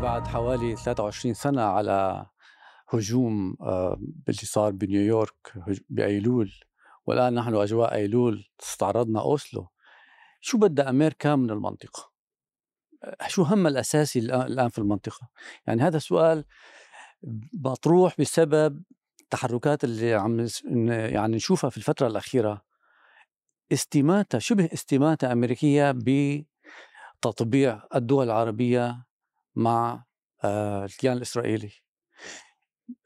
بعد حوالي 23 سنة على هجوم آه، باللي صار بنيويورك بأيلول والآن نحن أجواء أيلول استعرضنا أوسلو شو بدها أمريكا من المنطقة؟ آه، شو هم الأساسي الآن في المنطقة؟ يعني هذا سؤال مطروح بسبب التحركات اللي عم يعني نشوفها في الفترة الأخيرة استماتة شبه استماتة أمريكية بتطبيع الدول العربية مع آه، الكيان الإسرائيلي.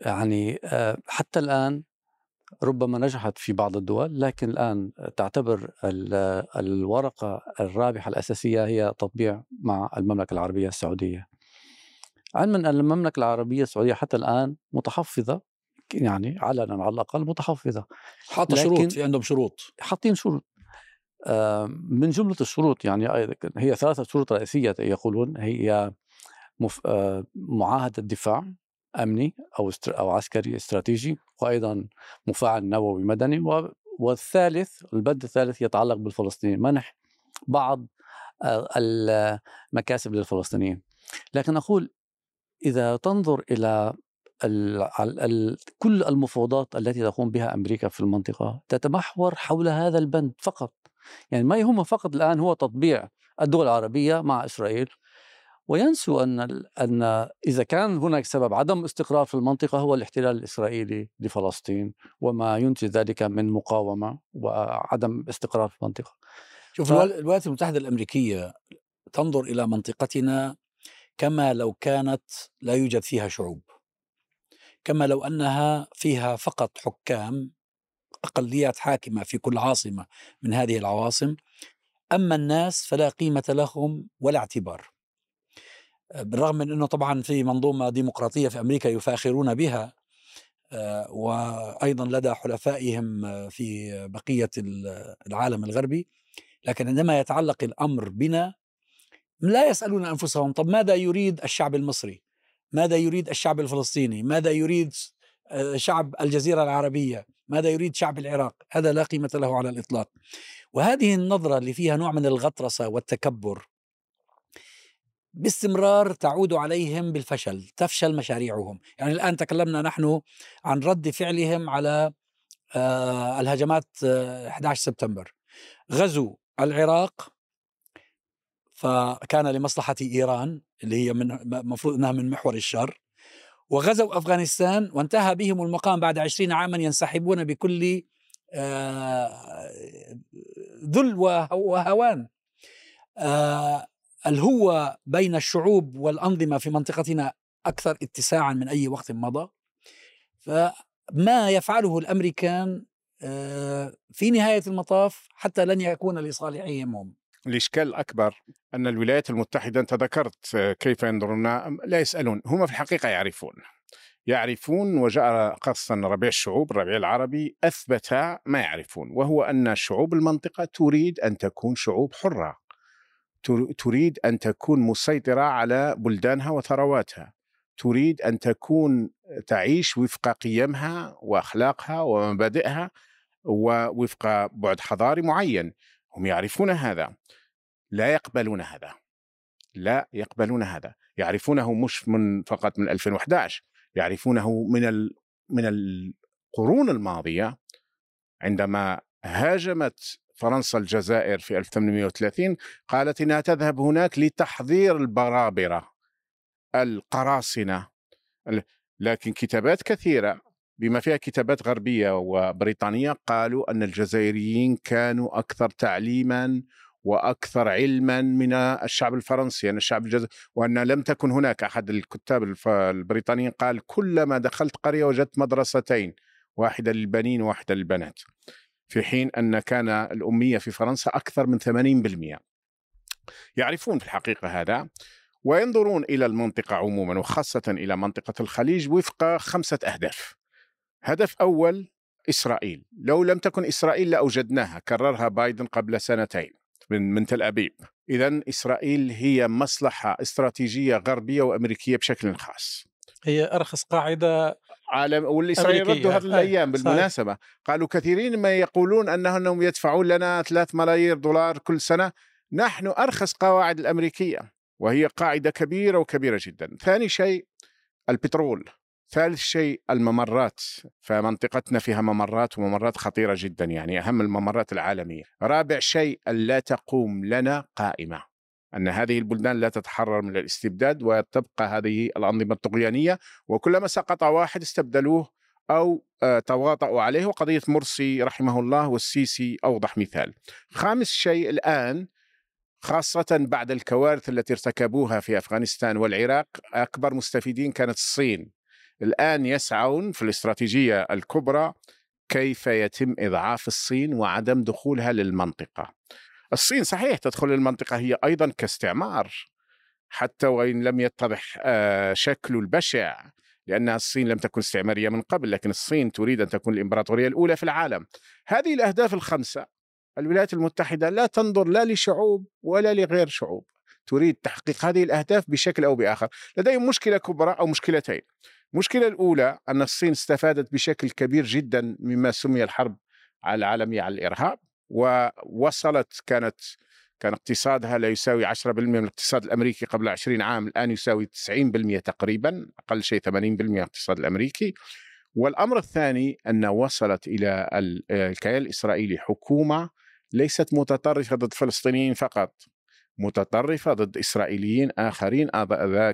يعني آه، حتى الآن ربما نجحت في بعض الدول لكن الآن تعتبر الورقة الرابحة الأساسية هي تطبيع مع المملكة العربية السعودية. علما أن المملكة العربية السعودية حتى الآن متحفظة يعني علنا على الأقل متحفظة. حاطة شروط في عندهم شروط. حاطين شروط. آه، من جملة الشروط يعني هي ثلاثة شروط رئيسية يقولون هي آه، معاهدة دفاع أمني أو أو عسكري استراتيجي وأيضا مفاعل نووي مدني والثالث البند الثالث يتعلق بالفلسطينيين منح بعض آه، المكاسب للفلسطينيين. لكن أقول إذا تنظر إلى ال ال كل المفاوضات التي تقوم بها أمريكا في المنطقة تتمحور حول هذا البند فقط. يعني ما يهم فقط الآن هو تطبيع الدول العربية مع إسرائيل وينسوا أن أن إذا كان هناك سبب عدم استقرار في المنطقة هو الاحتلال الإسرائيلي لفلسطين وما ينتج ذلك من مقاومة وعدم استقرار في المنطقة. شوف ف... الولايات المتحدة الأمريكية تنظر إلى منطقتنا كما لو كانت لا يوجد فيها شعوب كما لو أنها فيها فقط حكام أقليات حاكمة في كل عاصمة من هذه العواصم أما الناس فلا قيمة لهم ولا اعتبار. بالرغم من أنه طبعا في منظومة ديمقراطية في أمريكا يفاخرون بها آه، وأيضا لدى حلفائهم في بقية العالم الغربي. لكن عندما يتعلق الأمر بنا لا يسألون أنفسهم طب ماذا يريد الشعب المصري؟ ماذا يريد الشعب الفلسطيني؟ ماذا يريد آه، شعب الجزيرة العربية؟ ماذا يريد شعب العراق؟ هذا لا قيمة له على الإطلاق. وهذه النظرة اللي فيها نوع من الغطرسة والتكبر باستمرار تعود عليهم بالفشل تفشل مشاريعهم. يعني الآن تكلمنا نحن عن رد فعلهم على آه، الهجمات 11 آه، سبتمبر. غزو العراق فكان لمصلحة إيران اللي هي من المفروض أنها من محور الشر. وغزوا أفغانستان وانتهى بهم المقام بعد عشرين عاما ينسحبون بكل آه، ذل وهوان. الهوة بين الشعوب والأنظمة في منطقتنا أكثر اتساعا من أي وقت مضى؟ فما يفعله الأمريكان آه، في نهاية المطاف حتى لن يكون لصالحهم هم. الإشكال الأكبر أن الولايات المتحدة أنت ذكرت آه، كيف ينظرون لا يسألون هم في الحقيقة يعرفون. يعرفون وجاء قصا ربيع الشعوب الربيع العربي أثبت ما يعرفون وهو أن شعوب المنطقة تريد أن تكون شعوب حرة. تريد أن تكون مسيطرة على بلدانها وثرواتها. تريد أن تكون تعيش وفق قيمها وأخلاقها ومبادئها ووفق بعد حضاري معين. هم يعرفون هذا. لا يقبلون هذا. لا يقبلون هذا. يعرفونه مش من فقط من 2011 يعرفونه من ال من القرون الماضية عندما هاجمت فرنسا الجزائر في 1830 قالت إنها تذهب هناك لتحضير البرابرة القراصنة لكن كتابات كثيرة بما فيها كتابات غربية وبريطانية قالوا أن الجزائريين كانوا أكثر تعليما وأكثر علما من الشعب الفرنسي يعني الشعب الجزائري وأن لم تكن هناك أحد الكتاب البريطانيين قال كلما دخلت قرية وجدت مدرستين واحدة للبنين وواحدة للبنات. في حين أن كان الأمية في فرنسا أكثر من 80% يعرفون في الحقيقة هذا وينظرون إلى المنطقة عموما وخاصة إلى منطقة الخليج وفق خمسة أهداف. هدف أول إسرائيل. لو لم تكن إسرائيل لأوجدناها كررها بايدن قبل سنتين من من تل أبيب. إذا إسرائيل هي مصلحة استراتيجية غربية وأمريكية بشكل خاص. هي أرخص قاعدة عالم والاسرائيليين ردوا هذه الأيام بالمناسبة. صحيح. قالوا كثيرين ما يقولون أنهم يدفعون لنا 3 ملايير دولار كل سنة. نحن أرخص قواعد الأمريكية وهي قاعدة كبيرة وكبيرة جدا. ثاني شيء البترول ثالث شيء الممرات فمنطقتنا فيها ممرات وممرات خطيرة جدا يعني أهم الممرات العالمية. رابع شيء ألا تقوم لنا قائمة. أن هذه البلدان لا تتحرر من الاستبداد وتبقى هذه الأنظمة الطغيانية وكلما سقط واحد استبدلوه أو آه، تواطؤوا عليه. وقضية مرسي رحمه الله والسيسي أوضح مثال. خامس شيء الآن خاصة بعد الكوارث التي ارتكبوها في أفغانستان والعراق أكبر مستفيدين كانت الصين. الآن يسعون في الاستراتيجية الكبرى كيف يتم إضعاف الصين وعدم دخولها للمنطقة. الصين صحيح تدخل للمنطقة هي أيضا كاستعمار حتى وإن لم يتضح آه، شكل البشع لأن الصين لم تكن استعمارية من قبل لكن الصين تريد أن تكون الإمبراطورية الأولى في العالم. هذه الأهداف الخمسة الولايات المتحدة لا تنظر لا لشعوب ولا لغير شعوب. تريد تحقيق هذه الأهداف بشكل أو بآخر. لديهم مشكلة كبرى أو مشكلتين. المشكلة الأولى أن الصين استفادت بشكل كبير جدا مما سمي الحرب العالمية على الإرهاب. ووصلت كانت كان اقتصادها لا يساوي 10% من الاقتصاد الأمريكي قبل 20 عام الآن يساوي 90% تقريبا أقل شيء 80% من الاقتصاد الأمريكي والأمر الثاني أن وصلت إلى الكيان الإسرائيلي حكومة ليست متطرفة ضد فلسطينيين فقط متطرفة ضد إسرائيليين آخرين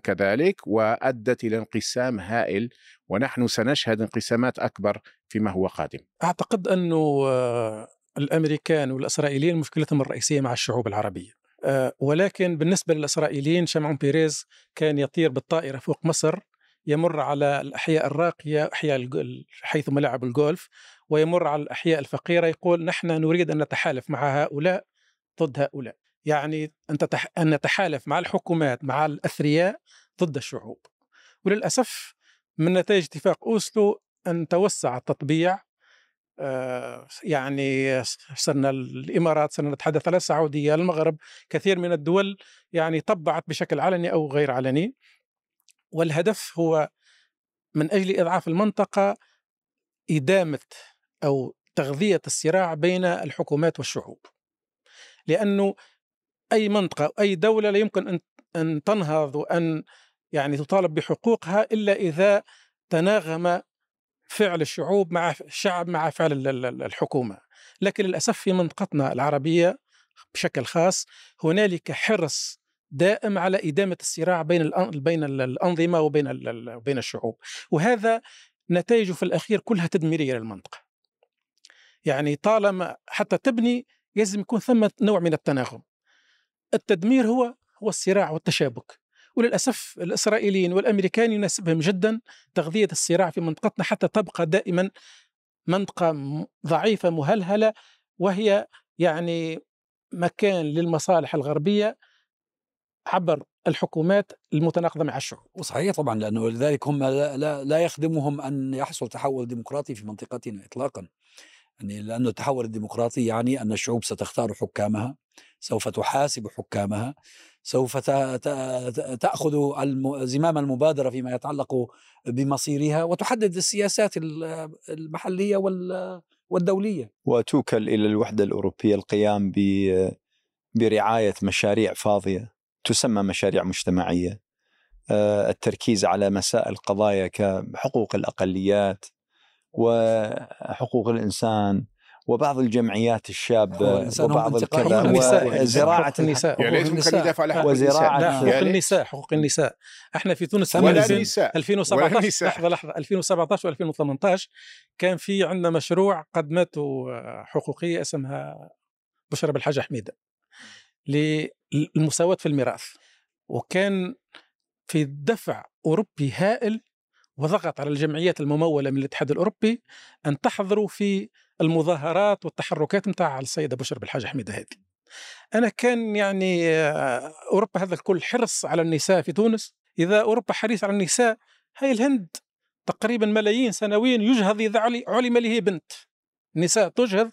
كذلك وأدت إلى انقسام هائل ونحن سنشهد انقسامات أكبر فيما هو قادم. أعتقد أنه آه، الأمريكان والإسرائيليين مشكلتهم الرئيسية مع الشعوب العربية. آه، ولكن بالنسبة للإسرائيليين شمعون بيريز كان يطير بالطائرة فوق مصر يمر على الأحياء الراقية أحياء حيث ملاعب الجولف ويمر على الأحياء الفقيرة يقول نحن نريد أن نتحالف مع هؤلاء ضد هؤلاء يعني. أن نتحالف مع الحكومات مع الأثرياء ضد الشعوب وللأسف من نتائج اتفاق أوسلو أن توسع التطبيع يعني صرنا الإمارات صرنا نتحدث على السعودية المغرب كثير من الدول يعني طبعت بشكل علني أو غير علني. والهدف هو من أجل إضعاف المنطقة إدامة أو تغذية الصراع بين الحكومات والشعوب. لأنه أي منطقة أو أي دولة لا يمكن أن أن تنهض وأن يعني تطالب بحقوقها إلا إذا تناغم فعل الشعوب مع الشعب مع فعل الحكومة. لكن للأسف في منطقتنا العربية بشكل خاص هنالك حرص دائم على إدامة الصراع بين بين الأنظمة وبين بين الشعوب. وهذا نتائجه في الأخير كلها تدميرية للمنطقة. يعني طالما حتى تبني لازم يكون ثم نوع من التناغم. التدمير هو هو الصراع والتشابك. وللأسف الإسرائيليين والأمريكان يناسبهم جدا تغذية الصراع في منطقتنا حتى تبقى دائما منطقة ضعيفة مهلهلة وهي يعني مكان للمصالح الغربية عبر الحكومات المتناقضة مع الشعوب. وصحيح طبعا لأنه لذلك هم لا, لا, لا يخدمهم أن يحصل تحول ديمقراطي في منطقتنا إطلاقا. يعني لأن التحول الديمقراطي يعني أن الشعوب ستختار حكامها سوف تحاسب حكامها. سوف تأخذ زمام المبادرة فيما يتعلق بمصيرها وتحدد السياسات المحلية والدولية. وتوكل إلى الوحدة الأوروبية القيام برعاية مشاريع فاضية تسمى مشاريع مجتمعية. آه، التركيز على مسائل قضايا كحقوق الأقليات وحقوق الإنسان وبعض الجمعيات الشابه وبعض الكذا وزراعة النساء يعني ليش يدافع عن حقوق النساء. لا حقوق يعني النساء حقوق النساء. إحنا في تونس ولا النساء 2017 لحظه لحظه 2017 و2018 كان في عندنا مشروع قدمته حقوقية اسمها بشرى بالحاج حميدة للمساواة في الميراث. وكان في دفع أوروبي هائل وضغط على الجمعيات الممولة من الاتحاد الأوروبي أن تحضروا في المظاهرات والتحركات متاع السيدة بشر بالحاج حميدة هادي. أنا كان يعني آه، أوروبا هذا الكل حرص على النساء في تونس. إذا أوروبا حريص على النساء هاي الهند تقريبا ملايين سنويا يجهض إذا علم له بنت. النساء تجهض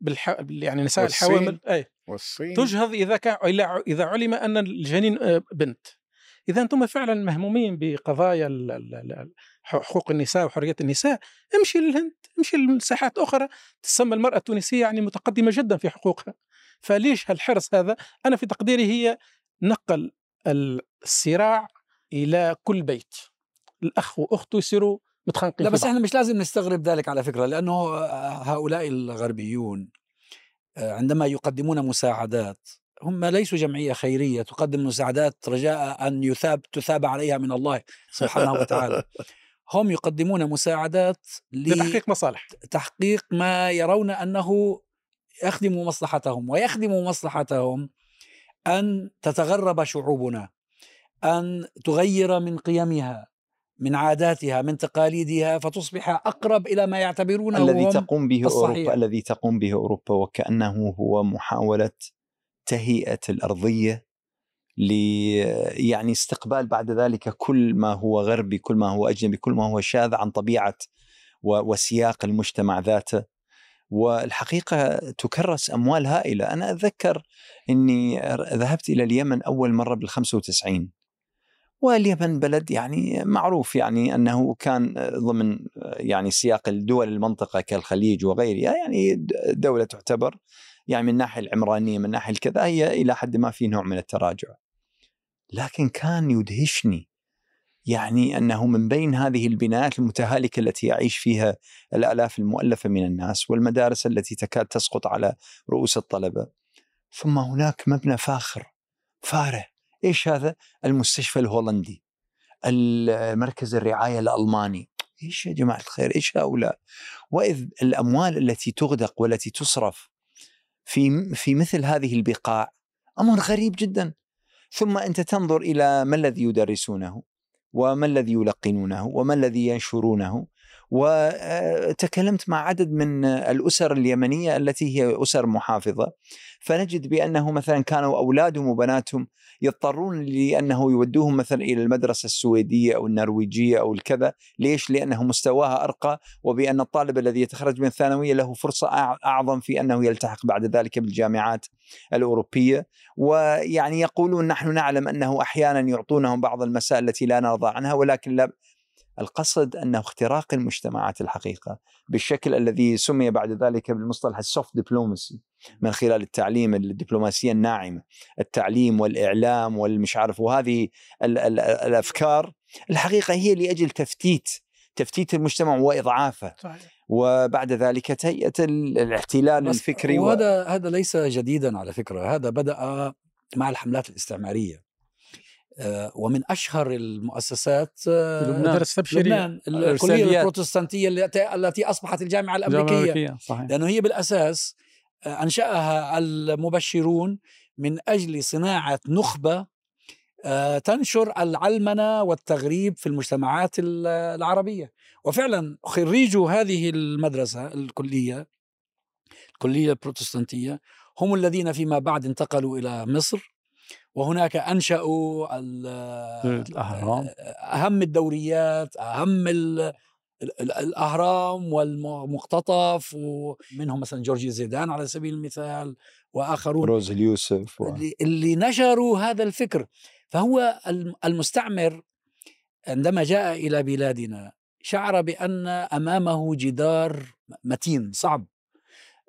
بالح... يعني نساء الحوامل أي. والصين. تجهض إذا كان إذا علم أن الجنين آه، بنت. إذا أنتم فعلا مهمومين بقضايا حقوق النساء وحريه النساء امشي للهند. امشي لساحات أخرى تسمى المرأة التونسية يعني متقدمة جدا في حقوقها. فليش هالحرص هذا؟ أنا في تقديري هي نقل الصراع إلى كل بيت. الأخ وأخته يصيروا متخانقين لا بس. إحنا مش لازم نستغرب ذلك على فكرة لأنه هؤلاء الغربيون آه، عندما يقدمون مساعدات هم ليسوا جمعية خيرية تقدم مساعدات رجاء أن يثاب تثاب عليها من الله سبحانه وتعالى. هم يقدمون مساعدات لتحقيق مصالح لتحقيق ما يرون أنه يخدم مصلحتهم ويخدم مصلحتهم أن تتغرب شعوبنا أن تغير من قيمها من عاداتها من تقاليدها فتصبح أقرب إلى ما يعتبرونه الذي تقوم به الصحيح. اوروبا الذي تقوم به أوروبا وكأنه هو محاولة تهيئة الأرضية ل يعني استقبال بعد ذلك كل ما هو غربي، كل ما هو أجنبي، كل ما هو شاذ عن طبيعة و- وسياق المجتمع ذاته. والحقيقة تكرس أموال هائلة، أنا أتذكر إني ذهبت إلى اليمن أول مرة بال 95 واليمن بلد يعني معروف يعني أنه كان ضمن يعني سياق الدول المنطقة كالخليج وغيرها يعني دولة تعتبر يعني من الناحيه العمرانية من الناحيه الكذا هي إلى حد ما في نوع من التراجع. لكن كان يدهشني يعني أنه من بين هذه البنايات المتهالكة التي يعيش فيها الآلاف المؤلفة من الناس والمدارس التي تكاد تسقط على رؤوس الطلبة ثم هناك مبنى فاخر فارع إيش هذا؟ المستشفى الهولندي مركز الرعاية الألماني إيش يا جماعة الخير إيش هؤلاء؟ وإذ الأموال التي تغدق والتي تصرف في في مثل هذه البقاع أمر غريب جدا. ثم أنت تنظر إلى ما الذي يدرسونه وما الذي يلقنونه وما الذي ينشرونه. وتكلمت مع عدد من الأسر اليمنية التي هي أسر محافظة فنجد بأنه مثلا كانوا أولادهم وبناتهم يضطرون لأنه يودوهم مثلا إلى المدرسة السويدية أو النرويجية أو الكذا، ليش؟ لأنه مستواها أرقى وبأن الطالب الذي يتخرج من الثانوية له فرصة أع- أعظم في أنه يلتحق بعد ذلك بالجامعات الأوروبية، ويعني يقولون نحن نعلم أنه أحيانا يعطونهم بعض المسائل التي لا نرضى عنها ولكن لا القصد أنه اختراق المجتمعات الحقيقة بالشكل الذي سمي بعد ذلك بالمصطلح السوفت دبلوماسي من خلال التعليم الدبلوماسية الناعمة، التعليم والإعلام والمش عارف وهذه ال ال الأفكار الحقيقة هي لأجل تفتيت تفتيت المجتمع وإضعافه صحيح. وبعد ذلك تهيئه ال- الاحتلال الفكري و... وهذا هذا ليس جديدا على فكرة هذا بدأ مع الحملات الاستعمارية ومن أشهر المؤسسات آه، لبنان. مدارس تبشيريه لبنان الكلية الإرساليات. البروتستانتية التي التي أصبحت الجامعة الأمريكية الأمريكية صحيح لأنه هي بالأساس آه، أنشأها المبشرون من أجل صناعة نخبة آه، تنشر العلمنة والتغريب في المجتمعات ال- العربية وفعلا خريجو هذه المدرسة الكلية الكلية البروتستانتية هم الذين فيما بعد انتقلوا إلى مصر وهناك أنشأوا ال- الأهرام. أهم الدوريات أهم ال ال- ال- الأهرام والمقتطف ومنهم مثلا جورجي زيدان على سبيل المثال وآخرون روز اليوسف و... اللي, نشروا هذا الفكر فهو الم- المستعمر عندما جاء إلى بلادنا شعر بأن أمامه جدار متين صعب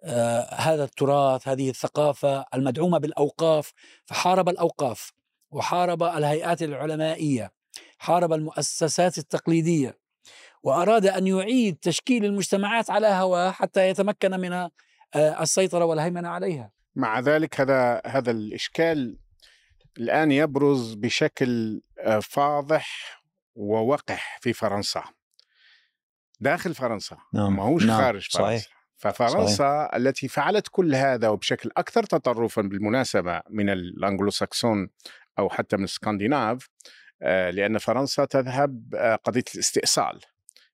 آه هذا التراث هذه الثقافة المدعومة بالأوقاف فحارب الأوقاف وحارب الهيئات العلمائية حارب المؤسسات التقليدية وأراد أن يعيد تشكيل المجتمعات على هواه حتى يتمكن من آه، السيطرة والهيمنة عليها. مع ذلك هذا هذا الإشكال الآن يبرز بشكل آه، فاضح ووقح في فرنسا. داخل فرنسا نعم ما هوش نعم. خارج فرنسا. صحيح ففرنسا صحيح. التي فعلت كل هذا وبشكل أكثر تطرفا بالمناسبة من الأنجلوساكسون أو حتى من السكندناف آه، لأن فرنسا تذهب آه، قضية الاستئصال.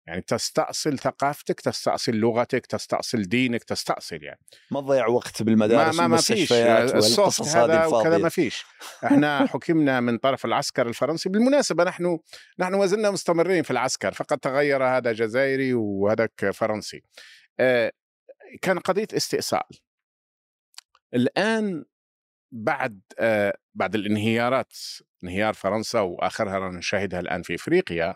يعني تستأصل ثقافتك تستأصل لغتك تستأصل دينك تستأصل يعني. ما تضيع وقت ما بالمدارس ما ما فيش والمستشفيات السوفت والقصص هذه هذا وكذا ما فيش. إحنا حكمنا من طرف العسكر الفرنسي. بالمناسبة نحن نحن وزلنا مستمرين في العسكر فقط تغير هذا جزائري وهذاك فرنسي. آه، كان قضية استئصال. الآن بعد آه، بعد الانهيارات انهيار فرنسا وآخرها نشاهدها الآن في إفريقيا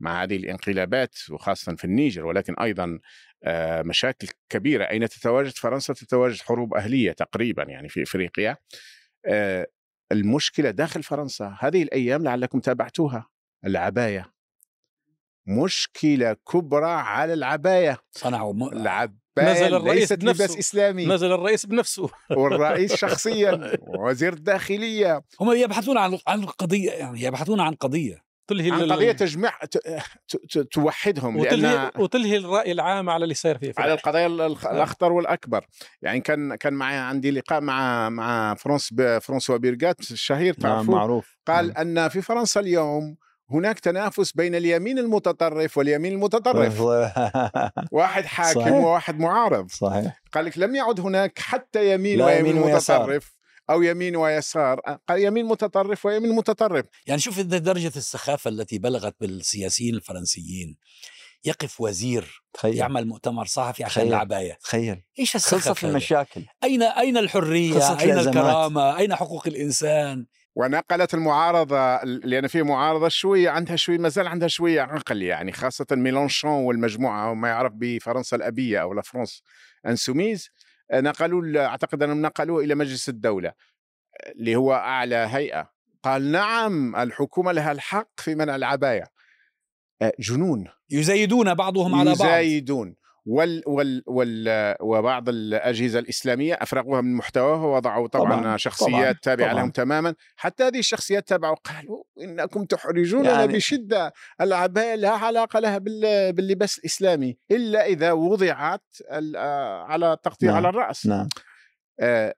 مع هذه الانقلابات وخاصة في النيجر ولكن أيضا آه، مشاكل كبيرة. أين تتواجد فرنسا؟ تتواجد حروب أهلية تقريبا يعني في إفريقيا. آه، المشكلة داخل فرنسا هذه الأيام لعلكم تابعتوها العباية. مشكلة كبرى على العباية. صنعوا م... العبايه نزل الرئيس ليست بنفسه. لباس إسلامي. نزل الرئيس بنفسه. والرئيس شخصيا ووزير الداخلية. هم يبحثون عن عن قضية يعني يبحثون عن قضية. تلهي عن قضية تجمع ت- ت- ت- توحدهم وتلهي لأن وتلهي الرأي العام على اللي صاير فيه على القضايا ال- الخ- الأخطر والأكبر. يعني كان كان معي عندي لقاء مع مع فرانس ب- فرانسوا بيرغات الشهير نعم تعرفوه معروف. قال أن في فرنسا اليوم هناك تنافس بين اليمين المتطرف واليمين المتطرف. واحد حاكم صحيح. وواحد معارض. صحيح. قال لك لم يعد هناك حتى يمين ويمين يمين ويسار. متطرف أو يمين ويسار. قال يمين متطرف ويمين متطرف. يعني شوف إذا درجة السخافة التي بلغت بالسياسيين الفرنسيين يقف وزير تخيل. يعمل مؤتمر صحفي عشان تخيل. العباية. تخيل. إيش خلصت؟ المشاكل. أين أين الحرية؟ أين. الكرامة؟ أين حقوق الإنسان؟ ونقلت المعارضة لأن في معارضة شوية عندها شوية ما زال عندها شوية عقل يعني خاصة ميلانشون والمجموعة وما يعرف بفرنسا الأبية أو لا فرنسا إنسوميز. نقلوا أعتقد أنهم نقلوه إلى مجلس الدولة اللي هو أعلى هيئة. قال نعم الحكومة لها الحق في منع العباية. آه، جنون. يزايدون بعضهم على بعض. يزايدون. وال وال وال وبعض الأجهزة الإسلامية أفرغوها من محتواها ووضعوا طبعا, طبعاً، شخصيات طبعاً، تابعه طبعاً. لهم تماما. حتى هذه الشخصيات تابعوا قالوا إنكم تحرجوننا يعني- بشدة. العبايه لا علاقة لها بال- باللباس الإسلامي إلا إذا وضعت آه، على تغطية نعم، على الرأس. نعم. آه،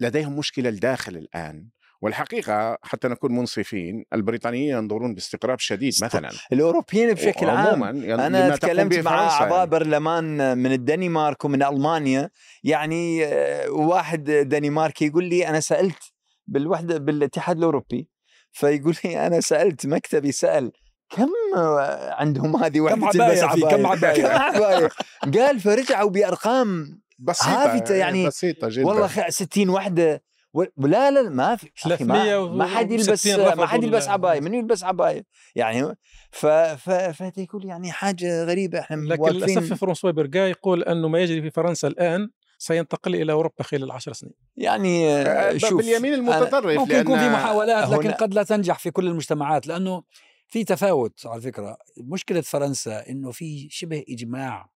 لديهم مشكلة الداخل الآن. والحقيقة حتى نكون منصفين البريطانيين ينظرون باستقراب شديد مثلا الأوروبيين بشكل عام أنا تكلمت مع اعضاء يعني. برلمان من الدنمارك ومن ألمانيا يعني آه، واحد دنماركي يقول لي أنا سألت بالوحدة بالاتحاد الأوروبي فيقول لي أنا سألت مكتبي سأل كم آه، عندهم هذه وحده عباية تلبس في؟ كم عباية؟ كم عباية قال فرجعوا بأرقام بسيطة هافته يعني بسيطة جدا والله خ- 60 وحده و- لا لا ما في أخي ما, 360 ما حد يلبس ما حد يلبس عباية من يلبس عباية؟ يعني ف ف فهذا يقول يعني حاجة غريبة إحنا لكن للأسف فرانسوا بيرغا يقول أنه ما يجري في فرنسا الآن سينتقل إلى أوروبا خلال عشر سنين. يعني آه، آه، شوف باليمين المتطرف ممكن يكون في محاولات لكن قد لا تنجح في كل المجتمعات لأنه في تفاوت على فكرة. مشكلة فرنسا إنه في شبه إجماع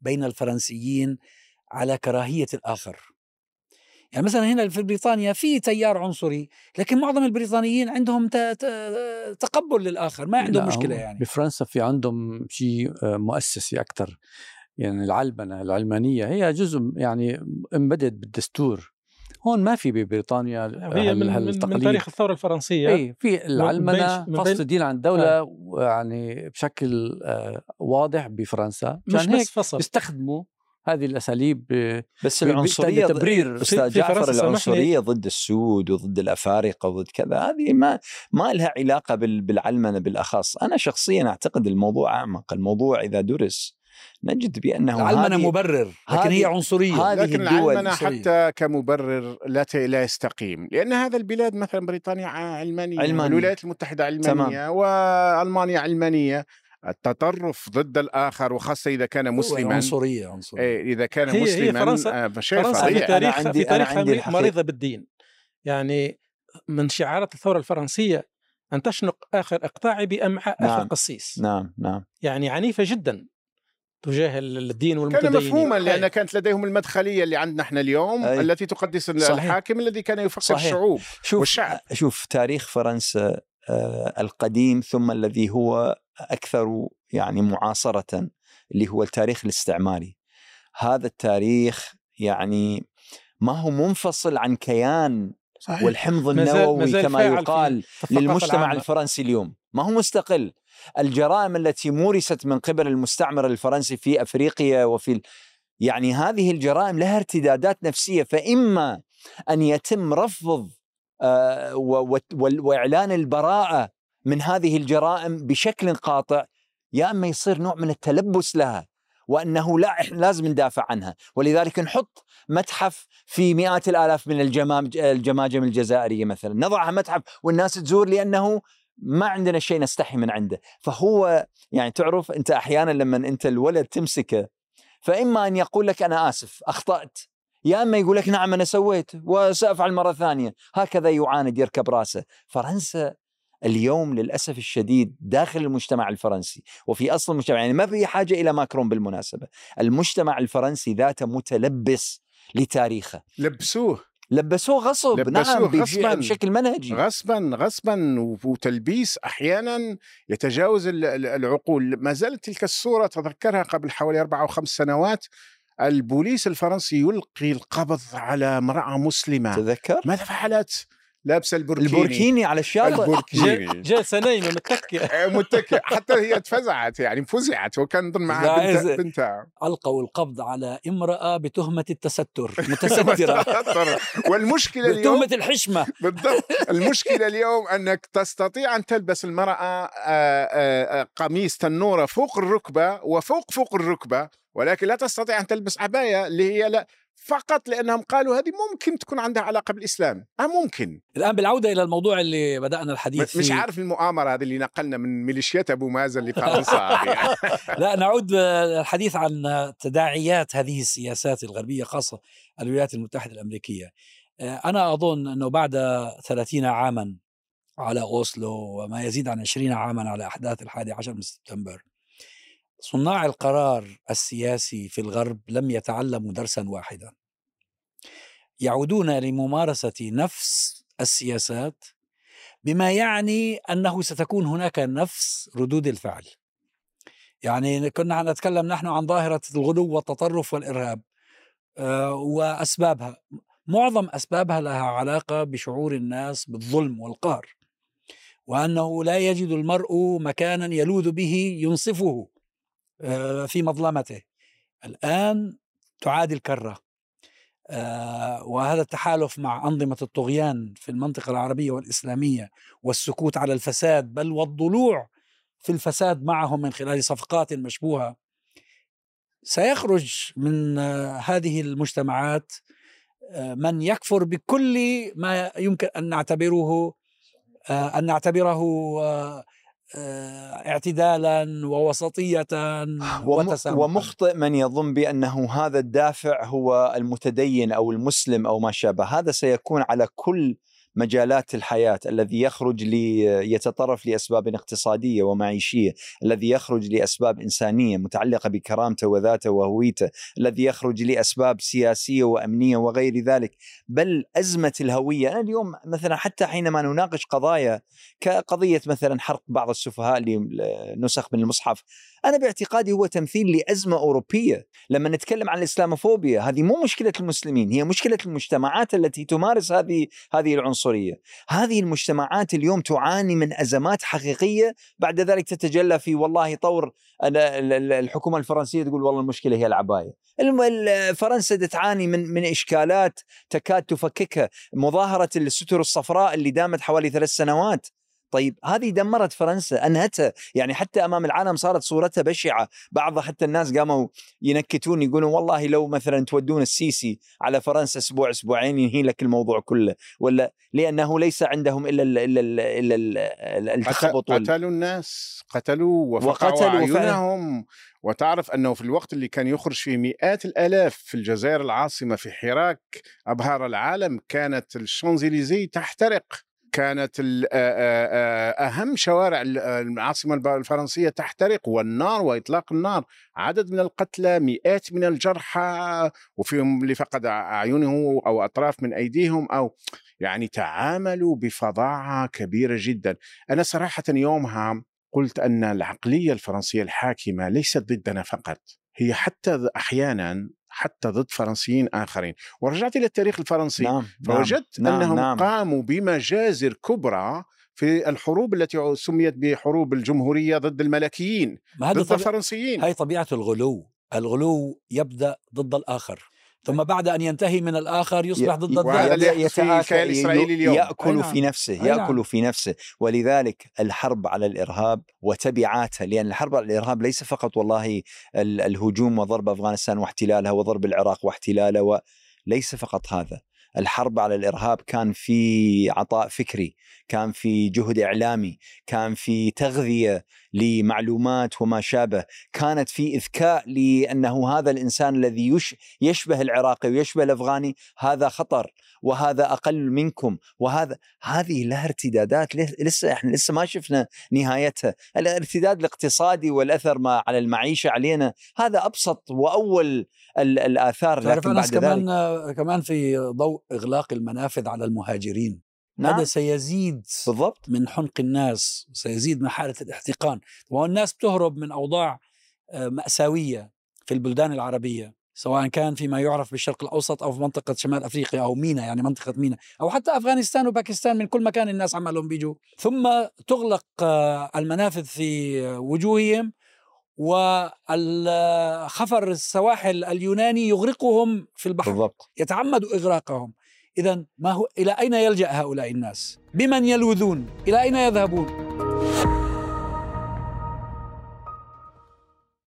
بين الفرنسيين على كراهية الآخر. يعني مثلا هنا في بريطانيا في تيار عنصري لكن معظم البريطانيين عندهم ت- ت- تقبل للآخر ما عندهم مشكلة يعني. بفرنسا في عندهم شيء آه، مؤسسي أكثر يعني العلمنة العلمانية هي جزء يعني امبدد بالدستور. هون ما في ببريطانيا هي هال- من, من. تاريخ الثورة الفرنسية. إي في العلمنة فصل الدين عن الدولة يعني بشكل آه، واضح بفرنسا. مش بس فصل. بيستخدموا هذه الأساليب ب- بس العنصرية لتبرير في- أستاذ جعفر. العنصرية ضد السود وضد الأفارقة وضد كذا هذه ما ما لها علاقة بال- بالعلمنة بالأخص. أنا شخصيا أعتقد الموضوع أعمق. الموضوع إذا درس نجد بأنه العلمنة مبرر لكن هي عنصرية. هذه لكن عنصرية. حتى كمبرر لا لا يستقيم. لأن هذا البلاد مثلا بريطانيا ع- علمانية علمانية. والولايات المتحدة علمانية وألمانيا علمانية. التطرف ضد الآخر وخاصة إذا كان مسلما عنصرية عنصرية إيه، إذا كان هي- هي مسلما فرنسا- آه، شيء فرنسا في فظيع أنا تاريخها في تاريخها. مريضة بالدين يعني من شعارات الثورة الفرنسية أن تشنق آخر إقطاعي بامعاء آخر نعم. قسيس نعم نعم يعني عنيفة جدا تجاه الدين كان والمتدينين مفهوما أي. لأن كانت لديهم المدخلية اللي عندنا إحنا اليوم أي. التي تقدس صحيح. الحاكم الذي كان يفكر صحيح. الشعوب شوف والشعب. شوف تاريخ فرنسا آه، القديم ثم الذي هو أكثر يعني معاصرة اللي هو التاريخ الاستعماري هذا التاريخ يعني ما هو منفصل عن كيان صحيح. والحمض النووي ما زال كما يقال للمجتمع العامة. الفرنسي اليوم ما هو مستقل الجرائم التي مورست من قبل المستعمر الفرنسي في أفريقيا وفي. يعني هذه الجرائم لها ارتدادات نفسية فإما أن يتم رفض آه، وإعلان البراءة من هذه الجرائم بشكل قاطع يا أما يصير نوع من التلبس لها وأنه لا إحنا لازم ندافع عنها. ولذلك نحط متحف في مئات الآلاف من الجماج الجماجم الجزائرية مثلا. نضعها متحف والناس تزور لأنه ما عندنا شيء نستحي من عنده. فهو يعني تعرف أنت أحيانا لما أنت الولد تمسكه فإما أن يقول لك أنا آسف أخطأت يا أما يقول لك نعم أنا سويت وسأفعل مرة ثانية. هكذا يعاند يركب رأسه. فرنسا اليوم للأسف الشديد داخل المجتمع الفرنسي وفي أصل المجتمع يعني ما في حاجة إلى ماكرون بالمناسبة المجتمع الفرنسي ذاته متلبس لتاريخه. لبسوه. لبسوه غصب لبسوه نعم غصباً. بشكل منهجي. غصبا غصبا وتلبيس أحيانا يتجاوز ال- ال- العقول. ما زالت تلك الصورة تذكرها قبل حوالي أربع أو خمس سنوات البوليس الفرنسي يلقي القبض على امرأة مسلمة. تذكر؟ ماذا فعلت؟ لابسه البوركيني. البوركيني على الشاطئ البوركيني. جالسه نايمه متكئه متكئ. حتى هي اتفزعت يعني فزعت. وكان ضمن معها بنت بنتها ألقوا القبض على امرأة بتهمة التستر. متسترة. والمشكلة اليوم بتهمة الحشمة. بالضبط. المشكلة اليوم أنك تستطيع أن تلبس المرأة آه، آه، آه، قميص تنورة فوق الركبة وفوق فوق الركبة ولكن لا تستطيع أن تلبس عباية اللي هي لا فقط لأنهم قالوا هذه ممكن تكون عندها علاقة بالإسلام. آه ممكن. الآن بالعودة إلى الموضوع اللي بدأنا الحديث مش فيه. عارف المؤامرة هذه اللي نقلنا من ميليشيات أبو مازن لفرنسا. لا نعود الحديث عن تداعيات هذه السياسات الغربية خاصة الولايات المتحدة الأمريكية. أنا أظن أنه بعد 30 عاما على أوسلو وما يزيد عن 20 عاما على أحداث الحادي عشر من سبتمبر صناع القرار السياسي في الغرب لم يتعلموا درسا واحدا. يعودون لممارسة نفس السياسات بما يعني أنه ستكون هناك نفس ردود الفعل. يعني كنا نتكلم نحن عن ظاهرة الغلو والتطرف والإرهاب آه، وأسبابها. معظم أسبابها لها علاقة بشعور الناس بالظلم والقهر وأنه لا يجد المرء مكانا يلوذ به ينصفه. في مظلمته. الآن تعاد الكرة. آه، وهذا التحالف مع أنظمة الطغيان في المنطقة العربية والإسلامية والسكوت على الفساد بل والضلوع في الفساد معهم من خلال صفقات مشبوهة سيخرج من آه، هذه المجتمعات آه، من يكفر بكل ما يمكن أن نعتبره آه، أن نعتبره آه، آه، اعتدالا ووسطية وم- وتسامحا. ومخطئ من يظن بأنه هذا الدافع هو المتدين أو المسلم أو ما شابه، هذا سيكون على كل مجالات الحياة الذي يخرج ليتطرف لأسباب اقتصادية ومعيشية، الذي يخرج لأسباب إنسانية متعلقة بكرامته وذاته وهويته، الذي يخرج لأسباب سياسية وأمنية وغير ذلك، بل أزمة الهوية، أنا اليوم مثلا حتى حينما نناقش قضايا كقضية مثلا حرق بعض السفهاء لنسخ من المصحف أنا باعتقادي هو تمثيل لأزمة أوروبية، لما نتكلم عن الإسلاموفوبيا هذه مو مشكلة المسلمين، هي مشكلة المجتمعات التي تمارس هذه هذه العنصرية، هذه المجتمعات اليوم تعاني من أزمات حقيقية بعد ذلك تتجلى في والله طور ال- ال- ال- الحكومة الفرنسية تقول والله المشكلة هي العباية، فرنسا تعاني من من إشكالات تكاد تفككها، مظاهرة الستر الصفراء اللي دامت حوالي ثلاث سنوات طيب هذه دمرت فرنسا انهتها يعني حتى أمام العالم صارت صورتها بشعة بعض حتى الناس قاموا ينكتون يقولون والله لو مثلا تودون السيسي على فرنسا أسبوع أسبوعين ينهي لك الموضوع كله ولا لأنه ليس عندهم إلا ال إلا ال إلا ال- ال- التخبط قتلوا الناس قتلوا وفقعوا وقتلوا فعلاً. عيونهم وتعرف أنه في الوقت اللي كان يخرج فيه مئات الآلاف في الجزائر العاصمة في حراك أبهار العالم كانت الشانزليزيه تحترق كانت ال- آ- آ- آ- أهم شوارع ال- العاصمه الب- الفرنسية تحترق والنار وإطلاق النار عدد من القتلى مئات من الجرحى وفيهم اللي فقد أعينه أو أطراف من أيديهم أو يعني تعاملوا بفظاعة كبيرة جدا. أنا صراحة يومها قلت أن العقلية الفرنسية الحاكمة ليست ضدنا فقط هي حتى أحيانا حتى ضد فرنسيين آخرين. ورجعت إلى التاريخ الفرنسي. نعم فوجدت نعم أنهم نعم. قاموا بمجازر كبرى في الحروب التي سميت بحروب الجمهورية ضد الملكيين ضد طبيعة الفرنسيين. هاي طبيعة الغلو. الغلو يبدأ ضد الآخر. ثم بعد أن ينتهي من الآخر يصبح ضد الذات في الكيان الإسرائيلي اليوم. يأكل أي نعم. في نفسه أي يأكل نعم. في نفسه ولذلك الحرب على الإرهاب وتبعاتها لأن الحرب على الإرهاب ليس فقط والله ال- الهجوم وضرب أفغانستان واحتلالها وضرب العراق واحتلاله وليس فقط هذا الحرب على الإرهاب كان في عطاء فكري، كان في جهد إعلامي، كان في تغذية لمعلومات وما شابه. كانت في إذكاء لأنه هذا الإنسان الذي يش يشبه العراقي ويشبه الأفغاني هذا خطر وهذا أقل منكم وهذا هذه لها ارتدادات لسه إحنا لسه ما شفنا نهايتها. الارتداد الاقتصادي والأثر ما على المعيشة علينا هذا أبسط وأول الآثار لكن بعد كمان ذلك كمان في ضوء إغلاق المنافذ على المهاجرين. نعم. هذا سيزيد بالضبط. من حنق الناس؟ وسيزيد من حالة الاحتقان. والناس بتهرب من أوضاع آه، مأساوية في البلدان العربية سواء كان فيما يعرف بالشرق الأوسط أو في منطقة شمال أفريقيا أو مينا يعني منطقة مينا أو حتى أفغانستان وباكستان من كل مكان الناس عمالهم بيجوا. ثم تغلق آه، المنافذ في وجوههم وخفر السواحل اليوناني يغرقهم في البحر بالضبط. يتعمد إغراقهم. إذا ما هو إلى أين يلجأ هؤلاء الناس؟ بمن يلوذون؟ إلى أين يذهبون؟